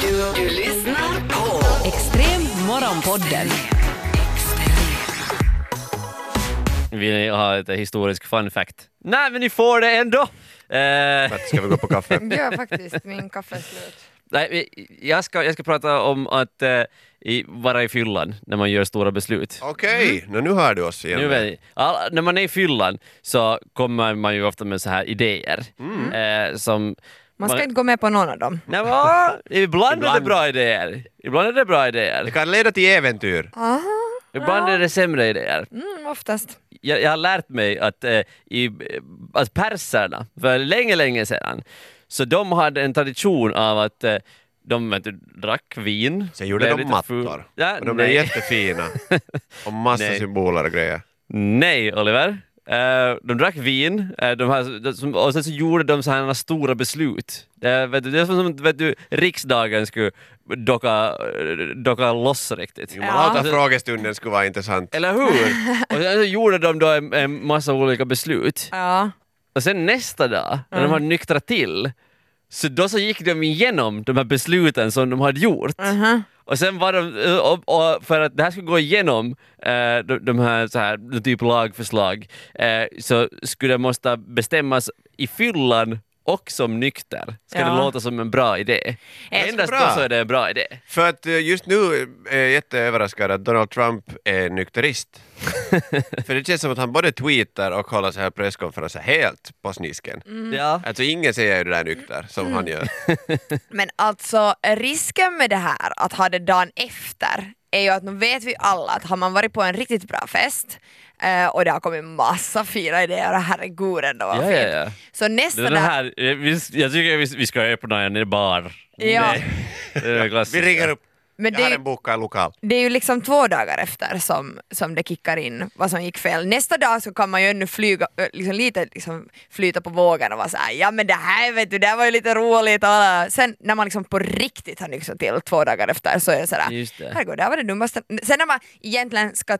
Du, du lyssnar på Extrem morgonpodden. Vill ni ha ett historisk fun fact? Nej, men ni får det ändå! Eh, Ska vi gå på kaffe? Ja, faktiskt. Min kaffe är slut. nej, jag, ska, jag ska prata om att eh, i, vara i fyllan när man gör stora beslut. Okej, nå, nu hör du oss igen. Nu vet all, när man är i fyllan så kommer man ju ofta med så här idéer eh, som Man ska inte gå med på någon av dem. Nej, men, ibland, är det Ibland. bra idéer. Ibland är det bra idéer. Det kan leda till äventyr. Aha. Ibland är det sämre idéer. Mm, oftast. jag, jag har lärt mig att, eh, i, att perserna, för länge, länge sedan, så de hade en tradition av att eh, de vet drack vin. Sen gjorde blev de mattor. Ja, Och de blev nej. jättefina. Och massa Nej. symboler och grejer. Nej, Oliver. Eh, de drack vin eh, de här, de, som, och sen så gjorde de sådana stora beslut. Det, vet du, det är som att vet du, riksdagen skulle docka, docka loss riktigt. Jumalauta Alltså- frågestunden skulle vara intressant. Eller hur? och sen så gjorde de då en, en massa olika beslut. Ja. Och sen nästa dag, när Mm. de hade nyktrat till, så då så gick de igenom de här besluten som de hade gjort. Mhm. Och sen var de, eh, och, och för att det här skulle gå igenom eh, de, de här, så här typ lagförslag, eh, så skulle det måste bestämmas i fyllan och som nykter. Ska Ja. det låta som en bra idé. Eh, Endast bra. då så är det en bra idé. För att eh, just nu är jag jätteöverraskad att Donald Trump är nykterist. För det känns som att han både tweetar och håller så här presskonferenser helt på snisken. Mm. Ja. Alltså ingen säger ju det där nykter som han gör. Men alltså risken med det här att ha det dagen efter är ju att nu vet vi alla att har man varit på en riktigt bra fest eh, och det har kommit massa fina idéer och herregud ändå vad Ja, fint. ja, ja. Så nästa Det den här, eh, vi, jag tycker vi, vi ska öppna en bar. Ja. Det det Vi ringer upp, Men jag det har är, en bokad lokal. det är ju liksom två dagar efter som, som det kickar in vad som gick fel. Nästa dag så kan man ju ännu flyga, ö, liksom lite liksom flyta på vågen och vara såhär ja men det här vet du, det här var ju lite roligt och alla. Sen när man liksom på riktigt har nyktrat till två dagar efter så är det sådär det. herregud det här var det dummaste. Sen när man egentligen ska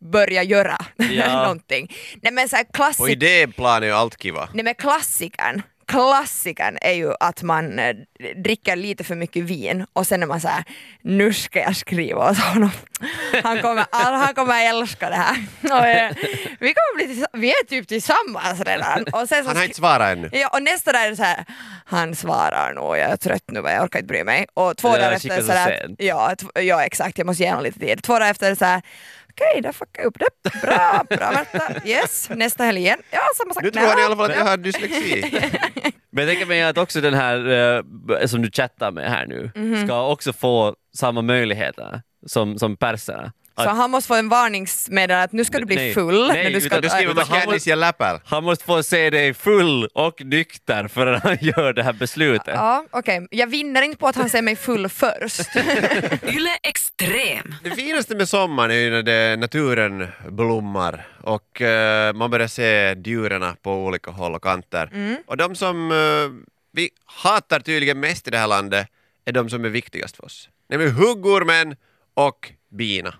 börja göra Ja. någonting. Nej men såhär På klassik, idéplan är ju allt kiva. nej men klassikern Klassikern är ju att man eh, dricker lite för mycket vin och sen är man såhär, nu ska jag skriva åt honom. Han kommer, han kommer älska det här. Och, eh, vi, kommer bli vi är typ tillsammans redan. Och sen så Han har inte svarat ännu. Ja, och nästa dag är det så här, han svarar nog, jag är trött nu, jag orkar inte bry mig. Och två dagar efter så så där, ja, ja exakt, jag måste ge honom lite tid. Två dagar efter är det så här, okej, där fuckade jag upp det. Bra, bra Märta. Yes, nästa helg igen. Ja, samma sak. Nu tror han i alla fall att Ja. jag har dyslexi. Men jag tänker mig att också den här eh, som du chattar med här nu Mhm. ska också få samma möjligheter som, som perserna. Så han måste få en varningsmeddelande att nu ska du bli Nej. full. Nej, när du ska utan Du skriver med han måste- läppar. Han måste få se dig full och nykter förrän han gör det här beslutet. Ja, okej. Jag vinner inte på att han ser mig full först. Yle Extrem. Det finaste med sommaren är ju när det, naturen blommar och eh, man börjar se djuren på olika håll och kanter. Och de som eh, vi hatar tydligen mest i det här landet är de som är viktigast för oss. Nämligen huggormen och bina.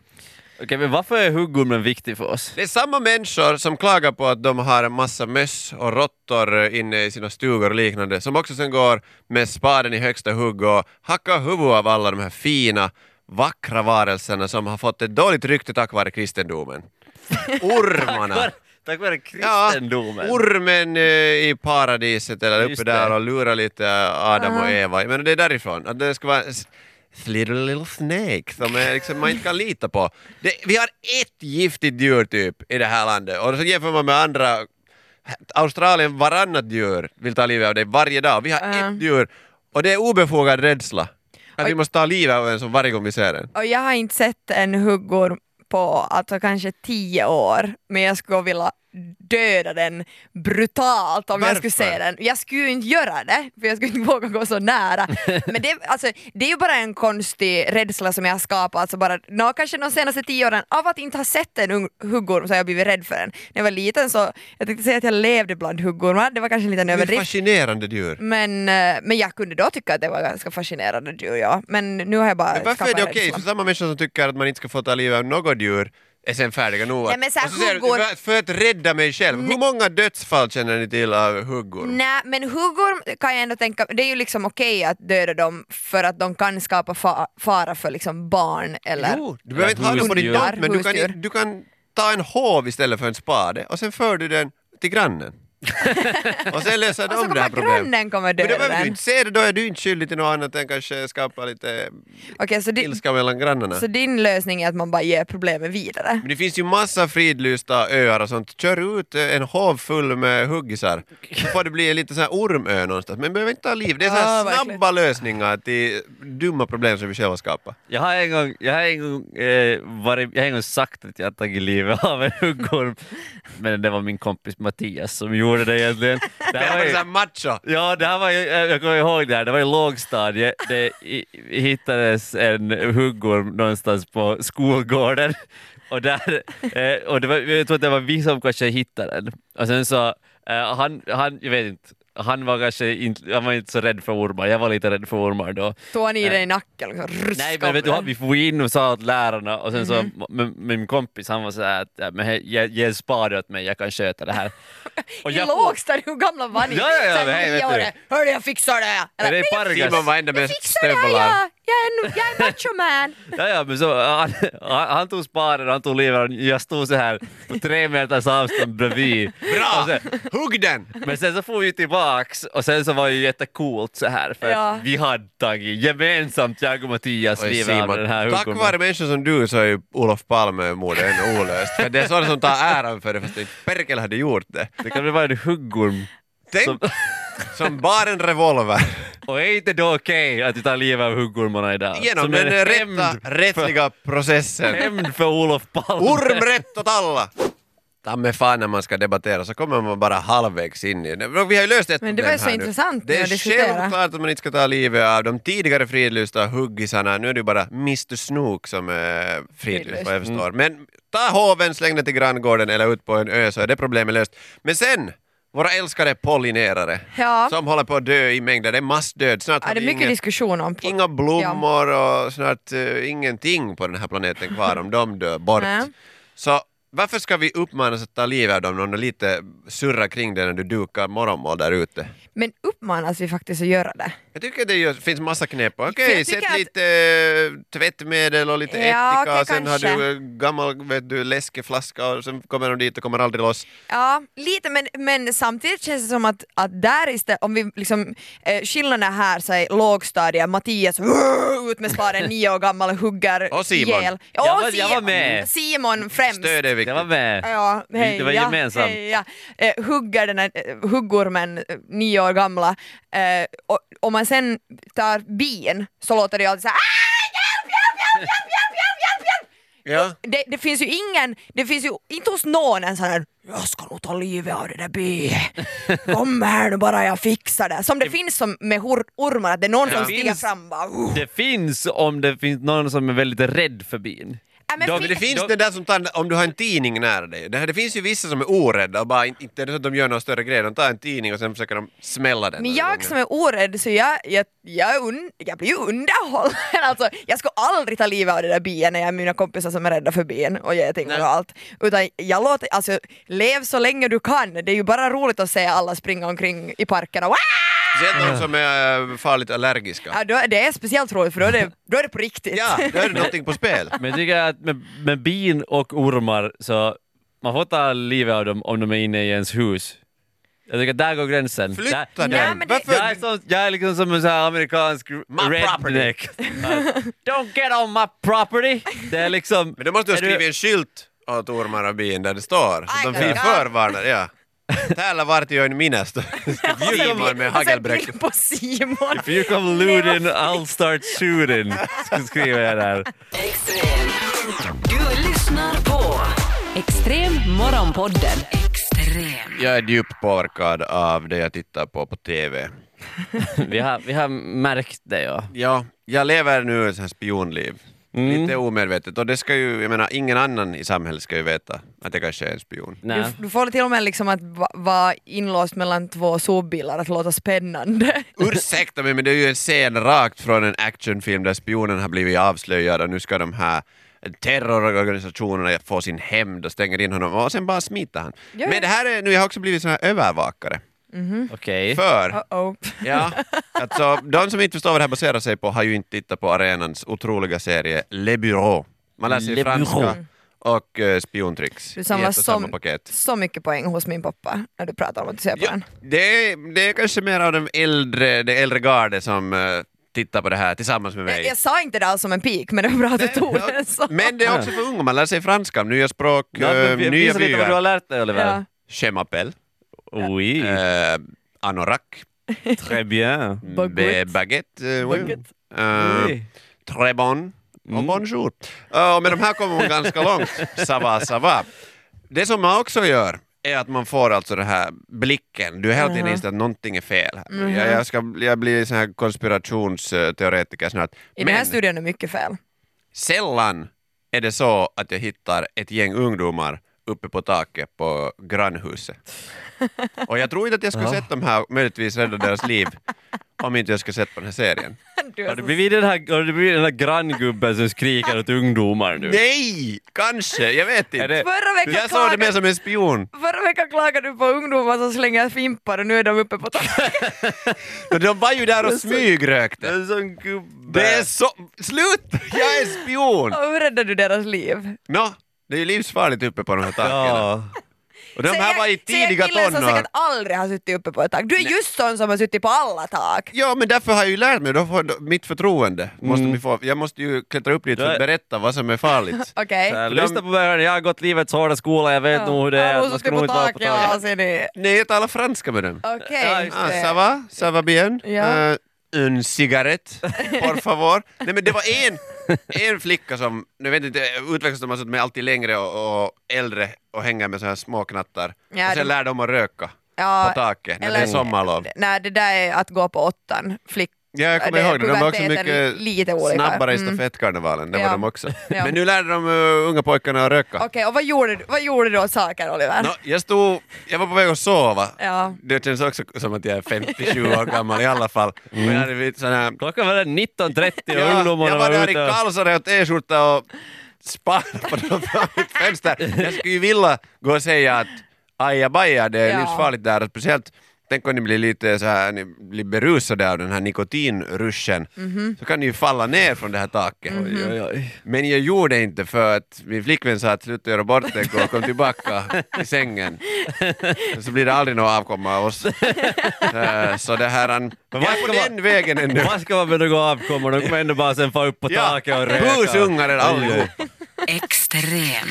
Okej, men varför är huggormen viktig för oss? Det är samma människor som klagar på att de har en massa möss och råttor inne i sina stugor och liknande som också sen går med spaden i högsta hugg och hackar huvudet av alla de här fina, vackra varelserna som har fått ett dåligt rykte tack vare kristendomen. Ormarna! Tack vare Ja, kristendomen. ormen eh, i paradiset eller uppe Just där det. och lurar lite Adam och. Eva. Men det är därifrån, att det ska vara s- little little snake som är liksom, man inte kan lita på. Det, vi har ett giftigt djur typ i det här landet och så jämför man med andra Australien varannat djur vill ta livet av dig varje dag. Vi har Ja. ett djur och det är obefogad rädsla. Att Oj. vi måste ta livet av en som varje gång vi ser den. Och jag har inte sett en huggorm på alltså kanske tio år, men jag skulle vilja döda den brutalt om jag skulle Varför? se den. Jag skulle ju inte göra det, för jag skulle inte våga gå så nära. Men det, alltså, det är ju bara en konstig rädsla som jag har skapat, alltså bara, nå, kanske de senaste tio åren, av att inte ha sett en huggorm så har jag blivit rädd för den. När jag var liten så, jag tänkte säga att jag levde bland huggormar, det var kanske en liten överdrift. fascinerande djur. Men, eh, men jag kunde då tycka att det var ganska fascinerande djur, ja. Men nu har jag bara Men varför är det okej? rädsla. Så samma människor som tycker att man inte ska få ta livet av något djur är sen färdiga nog. Nej, men så här och så säger huggor- "För- för att rädda mig själv. Hur många dödsfall känner ni till av huggor? Nej, men huggor kan jag ändå tänka, det är ju liksom okej att döda dem för att de kan skapa fa fara för liksom barn eller Jo, du behöver inte ha dem på din tomt men du kan, du kan ta en hov istället för en spade och sen för du den till grannen. och sen löser Och de så det här problemet. grannen kommer Men då döda behöver du inte se det, då är du inte skyldig till något annat än kanske skapa lite Okej, så, di- ilska mellan grannarna. så din lösning är att man bara ger problemet vidare? Men det finns ju massa fridlysta öar och sånt. Kör ut en hov full med huggisar. Så får det bli en liten sån här ormö någonstans. Men behöver inte ta liv. Det är så här Ja, verkligen. snabba lösningar till dumma problem som vi själva skapar. Jag har en gång, jag har en gång, eh, varit, jag har en gång sagt att jag har tagit livet av en huggorm, men det var min kompis Mattias som gjorde det egentligen. Det här var ju, macho. ja, det här var ju, jag kommer ihåg det här, det var i lågstadiet, det i, hittades en huggorm någonstans på skolgården och, där, eh, och det var, jag tror att det var vi som kanske hittade den. Och sen så, eh, han, han, jag vet inte, han var kanske inte, han var inte så rädd för ormar, jag var lite rädd för ormar då. Tog han i dig i nacken? Liksom, Nej men vet du, vi får in och sa åt lärarna och sen så, men, min kompis han var såhär att ja, men, ge, ge en spade åt mig, jag kan sköta det här. Och I jag lågstadiet, hur gamla var ni? Ja, ja, ja, Så här, men hej, vet du. Hörru jag fixar det! Eller, det är "Nej, Pargas. Simon var enda med jag fixar det här, stövlar. Jag, är en, jag är macho man! Ja, ja, men så, han, han, tog spaden, han tog livet, och jag stod så här på tre meters avstånd bredvid. Bra! Sen, Hugg den! men sen så får vi tillbaks och sen så var det ju jättecoolt så här för Ja. att vi hade tagit gemensamt, jag och Mattias, livet av den här tack huggormen. vare människor som du så är ju Olof Palme-mordet ännu olöst. För det är sådana som tar äran för det fast inte Perkel hade gjort det. Det kan väl vara en huggorm. Tänk Som- som bar en revolver. Och är inte då okej att vi tar livet av huggormarna idag? Genom den en rätta rättsliga processen. Hämnd för Olof Palme. Ormrätt åt alla! Ta med fan när man ska debattera så kommer man bara halvvägs in i det. Vi har ju löst ett Men det var så här nu. intressant Det är självklart att man inte ska ta livet av de tidigare fridlysta huggisarna. Nu är det ju bara Mr Snook som är fridlyst vad jag Mm. förstår. Men ta hoven, släng den till granngården eller ut på en ö så är det problemet löst. Men sen, våra älskade pollinerare Ja. som håller på att dö i mängder. Det är massdöd. Snart Ja, det är mycket ingen, diskussion om. inga blommor och snart uh, ingenting på den här planeten kvar om de dör bort. Nej. Så varför ska vi uppmanas att ta livet av dem om de lite surrar kring dig när du dukar morgonmål där ute? Men uppmanas vi faktiskt att göra det? Jag tycker det gör, finns massa knep. Okej, tycker sätt att- lite eh, tvättmedel och lite Ja, ättika okej, och sen kanske. har du eh, gammal vet du, läskeflaska och sen kommer de dit och kommer aldrig loss. Ja, lite men, men samtidigt känns det som att, att där istället, om vi liksom, eh, skillnaden här så är lågstadiet, Mattias ut med spaden, nio år gammal, hugger Och Simon. ihjäl. Ja, Jag och var- jag var med. Simon främst. Stöd är viktigt. Jag var med. Ja, heja, det var gemensamt. Heja. Eh, Hugger den här eh, huggormen, eh, nio år gamla, eh, och om man sen tar bin så låter det ju alltid såhär ah, hjälp, hjälp, hjälp, hjälp, hjälp, hjälp, hjälp, hjälp. Ja. Det, det, finns ju ingen, det finns ju inte hos någon en sån här jag ska nog ta livet av det där biet. Kom här nu bara jag fixar det. Som det, det finns som med ormar, att det är någon ja. som stiger fram bara. Uh. Det finns om det finns någon som är väldigt rädd för bin. Men Men det finns de- det där som tar, om du har en tidning nära dig. Det, här, det finns ju vissa som är orädda och bara inte, är det så att de gör någon större grej. De tar en tidning och sen försöker de smälla den. Men jag som är orädd så jag, jag, jag, un, jag blir ju underhållen. Alltså, jag ska aldrig ta livet av det där bien när jag är mina kompisar som är rädda för bin och getingar och allt. Utan jag låter, alltså lev så länge du kan. Det är ju bara roligt att se alla springa omkring i parken och Speciellt de som är eh, farligt allergiska. ja, då, Det är speciellt roligt för då är det, då är det på riktigt. Ja, då är det någonting på spel. Men jag tycker att med, med bin och ormar så man får ta livet av dem om de är inne i ens hus. Jag tycker att där går gränsen. Flytta där, den! Nej, det- Varför? jag, är sån, jag är liksom som en sån här amerikansk My redneck. Don't get on my property! Det är liksom... Men då måste du ha skrivit en skylt åt ormar och bin där det står. Så de blir förvarnade. Ja. Täällä vartioin minä. står- Simon med hagelbräck. på Simon. If you come looting, I'll start shooting. Ska skriva jag där. Extrem. Du lyssnar på Extrem morgonpodden. Extrem. Jag är djupt påverkad av det jag tittar på på TV. Vi har, vi har märkt det ja. Ja, jag lever nu ett spionliv. Mm. Lite omedvetet och det ska ju, jag menar ingen annan i samhället ska ju veta att jag kanske är en spion. Nej. Du, du får till och med liksom att va- vara inlåst mellan två sopbilar, att låta spännande. Ursäkta mig men det är ju en scen rakt från en actionfilm där spionen har blivit avslöjad och nu ska de här terrororganisationerna får sin hämnd och stänger in honom och sen bara smiter han. Ja, ja. Men det här är nu, jag har också blivit sån här övervakare. Okej. För, Uh-oh. ja, alltså de som inte förstår vad det här baserar sig på har ju inte tittat på arenans otroliga serie Le Bureau. Man lär sig Le franska Bureau. och uh, spiontricks Du i samlar ett och samma så, paket. så mycket poäng hos min pappa när du pratar om att du ser på Ja, den. det, är, det är kanske mer av den äldre, det äldre garde som eh, tittar på det här tillsammans med mig. Jag, jag sa inte det alls som en pik, men det var bra att du tog det så. Men det är också för unga, man lär sig franska, nya språk, Ja, eh, men vi- nya Visa lite vad du har byar. lärt dig Oliver. Ja. Je m'appelle, Oui, eh, anorak, très bien. Baguette. baguette, eh, oui. Baguette. Eh, Oui. très bon och Mm. bonjour. Eh, och med de här kommer man ganska långt. Ça va, ça va. Det som man också gör är att man får alltså den här blicken, du är hela tiden Mhm. inställd att någonting är fel. här. Jag, jag, ska, jag blir sån här konspirationsteoretiker snart. I den här studien är mycket fel. sällan är det så att jag hittar ett gäng ungdomar uppe på taket på grannhuset. Och jag tror inte att jag skulle Ja. sett dem här, möjligtvis rädda deras liv, om inte jag skulle sett på den här serien. Du är Har du blivit den här, har du blivit den här granngubben som skriker åt ungdomar nu? Nej! Kanske, jag vet Är inte. det, Förra veckan, Jag såg det mer som en spion. förra veckan klagade du på ungdomar som slänger fimpar och nu är de uppe på taket. Men De var ju där och det smygrökte. är en sån gubbe. Det är så... Slut! Jag är spion! Och hur räddar du deras liv? Nå, det är ju livsfarligt uppe på de här taken. Ja. Och de här var i tidiga kille som tonår. säkert aldrig har suttit uppe på ett tak. Du är just sån som har suttit på alla tak. Ja, men därför har jag ju lärt mig, då får jag- mitt förtroende. Måste Mm. få, jag måste ju klättra upp lite för att berätta vad som är farligt. Okej. Så här, de- Lyssna på mig, jag har gått livets hårda skola, jag vet nog hur det är. Ja, ska nog på inte vara på taket, ja. Nej, jag talar franska med dem. Okej. Ja, just Ah, ça va? Ça va bien? Ja. Eh, en cigarette, por favor. Nej men det var en, en flicka som, nu vet inte, utvecklas de alltså med alltid längre och, och äldre och hänger med så här små knattar. Ja, och sen det- lär de att röka Ja, på taket när eller- det är sommarlov. Nej, det där är att gå på åttan. Flick. Ja, jag kommer det- ihåg det. De var också mycket lite snabbare i Mm. stafettkarnevalen, det Ja. var de också. Ja. Men nu lärde de uh, unga pojkarna att röka. Okej, och vad gjorde, du- vad gjorde du åt saken Oliver? Nå, jag stod, jag var på väg att sova. Ja. Det känns också som att jag är 57 år gammal i alla fall. Och jag hade lite sån här Klockan var redan 19.30 och Ja, ungdomarna jag var där i ute och... kalsare och t-skjorta och spann på mitt fönster. Jag skulle ju vilja gå och säga att ajabaja, det är Ja. livsfarligt där. Speciellt, tänk om ni blir lite så här, ni blir berusade av den här nikotinruschen, Mhm. så kan ni ju falla ner från det här taket. Oj, oj, oj. Men jag gjorde inte för att min flickvän sa att sluta göra bort dig och kom tillbaka i sängen. Så blir det aldrig någon avkomma av oss. Eh, Så det här, han, jag vad är på den vägen ännu. Vad ska man med några avkommor? De kommer ändå bara sen få upp på taket och röka. busungar är allihop. Extrem.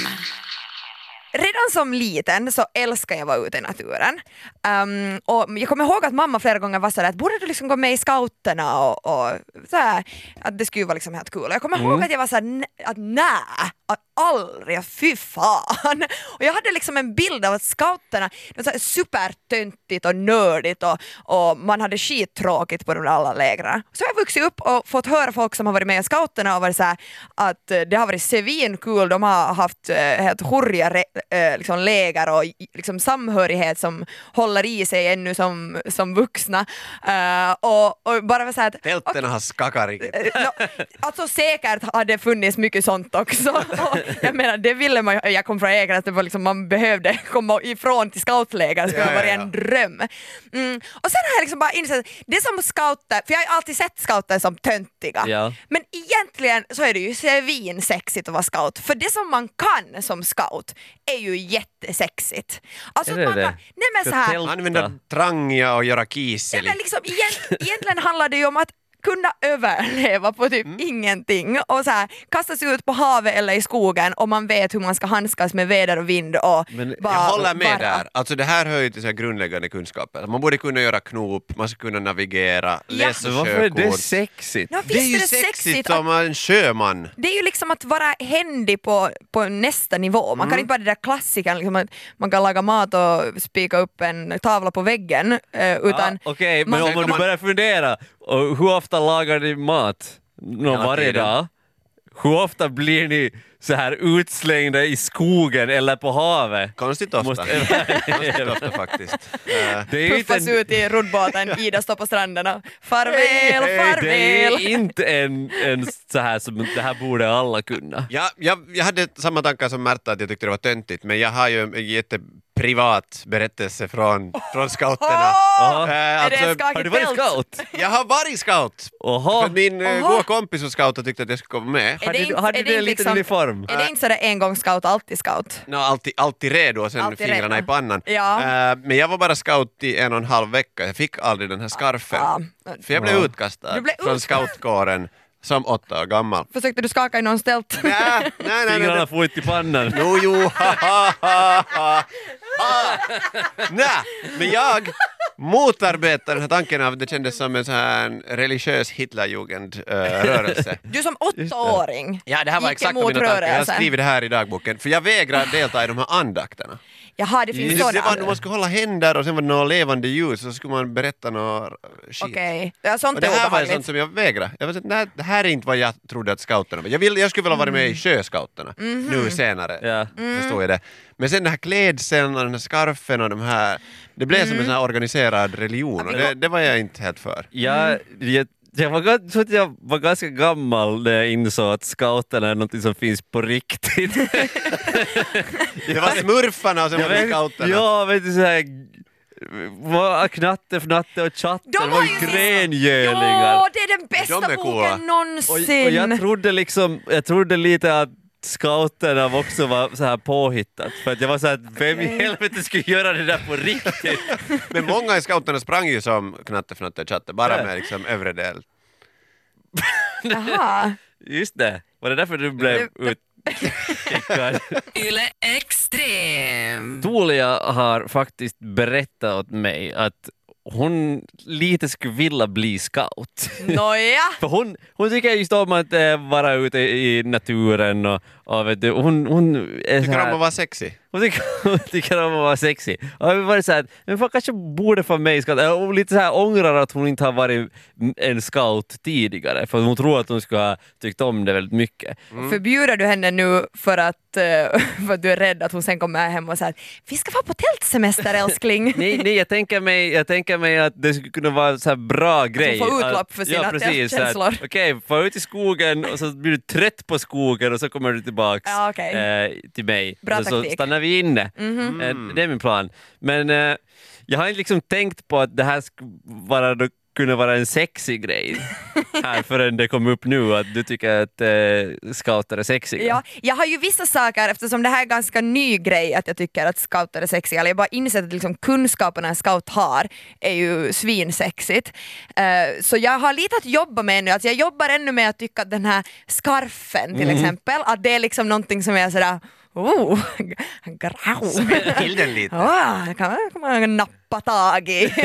Redan som liten så älskar jag att vara ute i naturen. Um, och jag kommer ihåg att mamma flera gånger var sådär att borde du liksom gå med i scouterna och, och sådär, att det skulle vara liksom helt kul. Och jag kommer ihåg att jag var såhär "Nä- att nej, att aldrig, fy fan. Och jag hade liksom en bild av att scouterna, det var supertöntigt och nördigt och, och man hade skittråkigt på de där alla lägren. Så jag har vuxit upp och fått höra folk som har varit med i scouterna och varit såhär att eh, det har varit svinkul, de har haft eh, helt hurriga eh, liksom läger och liksom samhörighet som håller i sig ännu som, som vuxna. Eh, och, och bara var såhär att Tälten har skakat riktigt. Eh, no, alltså säkert har det funnits mycket sånt också. Och jag menar, det ville man jag kom från Ekerö, att det var liksom, man behövde komma ifrån till scoutläger, det skulle Ja, ha varit ja, en ja. dröm. Mm. Och sen har jag liksom bara insett, det som scouter, för jag har alltid sett scouter som töntiga, Ja. men egentligen så är det ju svinsexigt att vara scout, för det som man kan som scout är ju jättesexigt. Alltså Är det man det? nej men så här? Använda trangia och göra Ja, kiseli. men liksom, igen, egentligen handlar det ju om att kunna överleva på typ Mm. ingenting och så här, kasta sig ut på havet eller i skogen och man vet hur man ska handskas med väder och vind och Men bara Jag håller med vara. där. Alltså det här hör ju till så här grundläggande kunskaper. Man borde kunna göra knop, man ska kunna navigera, läsa Men varför är det sjökort. sexigt? Ja, Det är ju det sexigt sexigt som en sjöman. det är ju liksom att vara händig på, på nästa nivå. Man Mm. kan inte bara det där klassikern, liksom att man kan laga mat och spika upp en tavla på väggen. eh, utan Ah, Okej, man- men Sen om du man- börjar fundera, och hur ofta lagar du mat? Nå, Hela varje dag? hur ofta blir ni så här utslängda i skogen eller på havet? Konstigt ofta. Måste- Konstigt ofta faktiskt. Eh, Det är Puffas en, ut i roddbåten, Ida står på stranden och farväl, det farväl. är inte en, en så här som det här borde alla kunna. Ja, jag, jag hade samma tankar som Märta att jag tyckte det var töntigt men jag har ju en jätteprivat berättelse från, från scouterna. Jaha. Eh, Är det en alltså, Har du varit scout? jag har varit scout! Oha. För min uh, Oha. goda kompis som scout tyckte att jag skulle komma med. Är Hade det du, hade du en liten liksom- uniform? Är det inte sådär en gång scout, alltid scout? No, alltid, alltid redo och sen Alltid fingrarna redo. i pannan. Ja. Eh, men jag var bara scout i en och en halv vecka, jag fick aldrig den här scarfen. Ja. För jag blev Ja. utkastad Du blev från scoutkåren som åtta år gammal. Försökte du skaka i någons tält? Nej, nej, nej, nej. Fingrarna inte i pannan. Jo, jo, ha, ha, ha, ha. Nej, men jag motarbetar den här tanken av att det kändes som en sån här religiös Hitlerjugend-rörelse. Du som åttaåring Ja, det här var gick exakt emot mina tankar. Jag har rörelsen. skrivit det här i dagboken. För jag vägrar delta i de här andakterna. Jaha, det finns Det, det var, sådana. man skulle hålla händer och sen var det något levande ljus och så skulle man berätta något skit. Okej, ja, sånt Och det är här var sånt som jag vägrade. Jag var så, att, nej, det här är inte vad jag trodde att scouterna var. Jag, vill, jag skulle vilja vara med i sjöscouterna Mhm. nu senare. Ja. Förstår jag det. Men sen den här klädseln och den här scarfen och de här... Det blev som en sån här organiserad religion och det, det var jag inte helt för. Jag, jag, jag, var, gan- tror att jag var ganska gammal när jag insåg att scouterna är något som finns på riktigt. Det var smurfarna och sen var det vet- scouterna. Ja, vet du såhär... Vad Knatte, Fnatte och Chatte, De det har var ju grengölingar. Ja, det är den bästa De är boken Och, någonsin! och jag trodde liksom, jag trodde lite att scouterna också var så här påhittat. För att jag var så här, vem i helvete skulle göra det där på riktigt? Men många i scouterna sprang ju som Knatte, Fnatte Chatte, bara med liksom övre del. Jaha. Just det, var det därför du blev utkickad? Yle Extrem. Tuulia har faktiskt berättat åt mig att hon lite skulle vilja bli scout. Nåja. För hon, hon tycker just om att eh, vara ute i naturen och, och vet du, hon, hon är Tycker här, om att vara sexy? Hon tycker, hon tycker om att vara sexy. Och jag var så här, men fan kanske borde få mig scout. Eh, Och lite så här ångrar att hon inte har varit en scout tidigare för hon tror att hon skulle ha tyckt om det väldigt mycket. Förbjuder du henne nu för att, eh, för att du är rädd att hon sen kommer hem och säger vi ska vara på tältsemester älskling. Nej, nej jag, tänker mig, jag tänker mig att det skulle kunna vara en så bra grej. får utlopp Att- för sina ja, precis, så känslor. Okej, få ut i skogen och så blir du trött på skogen och så kommer du tillbaks Ja, okej. eh, till mig. Bra så taktik. stannar vi inne. Eh, det är min plan. Men eh, jag har inte liksom tänkt på att det här vara, kunna vara en sexig grej här förrän det kom upp nu att du tycker att eh, scouter är sexiga. Ja, jag har ju vissa saker, eftersom det här är en ganska ny grej att jag tycker att scouter är sexiga, eller jag bara insett att liksom kunskaperna en scout har är ju svinsexigt. Eh, så jag har lite att jobba med nu, alltså jag jobbar ännu med att tycka att den här scarfen till exempel, att det är liksom någonting som är sådär Oh, grau. Till den lite. Ja, kan kan man nappa tag i.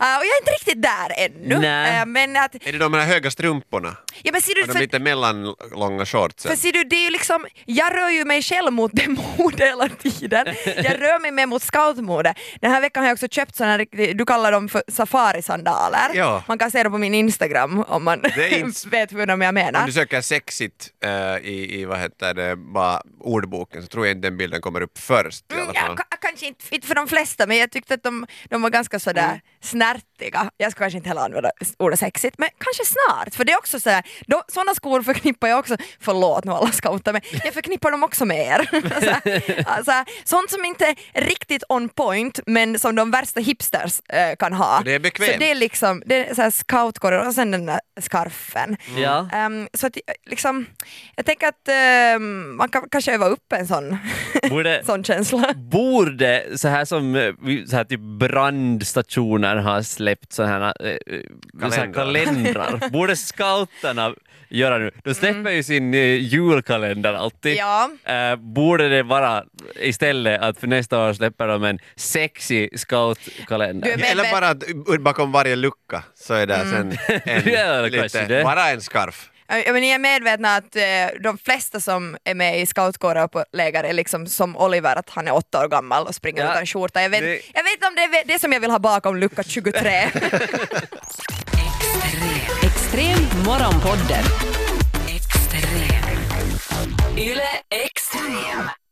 Eh, och jag är inte riktigt där ännu. Nej. Eh, men att, Är det de här höga strumporna? ja, men ser Och du, de för, lite mellanlånga shortsen? för ser du, det är ju liksom, jag rör ju mig själv mot det modet hela tiden. Jag rör mig mer mot scoutmode. Den här veckan har jag också köpt här- du kallar dem för safarisandaler. Ja. Man kan se dem på min Instagram om man Det inte- vet hur de jag Om menar. du söker sexigt eh, i, i vad heter det, bara ordboken så tror jag inte den bilden kommer upp först i alla Mm, ja, fall. ka- kanske inte inte för de flesta men jag tyckte att de, de var ganska sådär Mm snärtiga. Jag ska kanske inte heller använda ordet sexigt men kanske snart. För det är också sådär, då, sådana skor förknippar jag också, förlåt nu alla scouter men jag förknippar dem också med er. så, alltså, sånt som inte är riktigt on point men som de värsta hipsters eh, kan ha. Det är bekvämt. Så det är liksom, det är såhär scoutkåror och sen den där scarfen. Ja. Ehm, så att, liksom, jag tänker att ehm, man kan kanske öva upp en sån, Borde, sån känsla. Borde, så här som eh, så här typ brandstationer har släppt sådana här, eh, så här Kalendrar. kalendrar, borde scouterna göra nu? De släpper ju sin eh, julkalender alltid. Ja. Eh, borde det vara istället att för nästa år släpper de en sexy scoutkalender? Eller bara att bakom varje lucka så är det sen en, lite, bara en scarf. Ja, men ni är medvetna att eh, de flesta som är med i scoutkårer på läger är liksom som Oliver, att han är åtta år gammal och springer Ja, utan skjorta. Jag vet, det- jag vet inte om det är det som jag vill ha bakom lucka 23. Extrem morgonpodden. Extrem. Yle Extrem.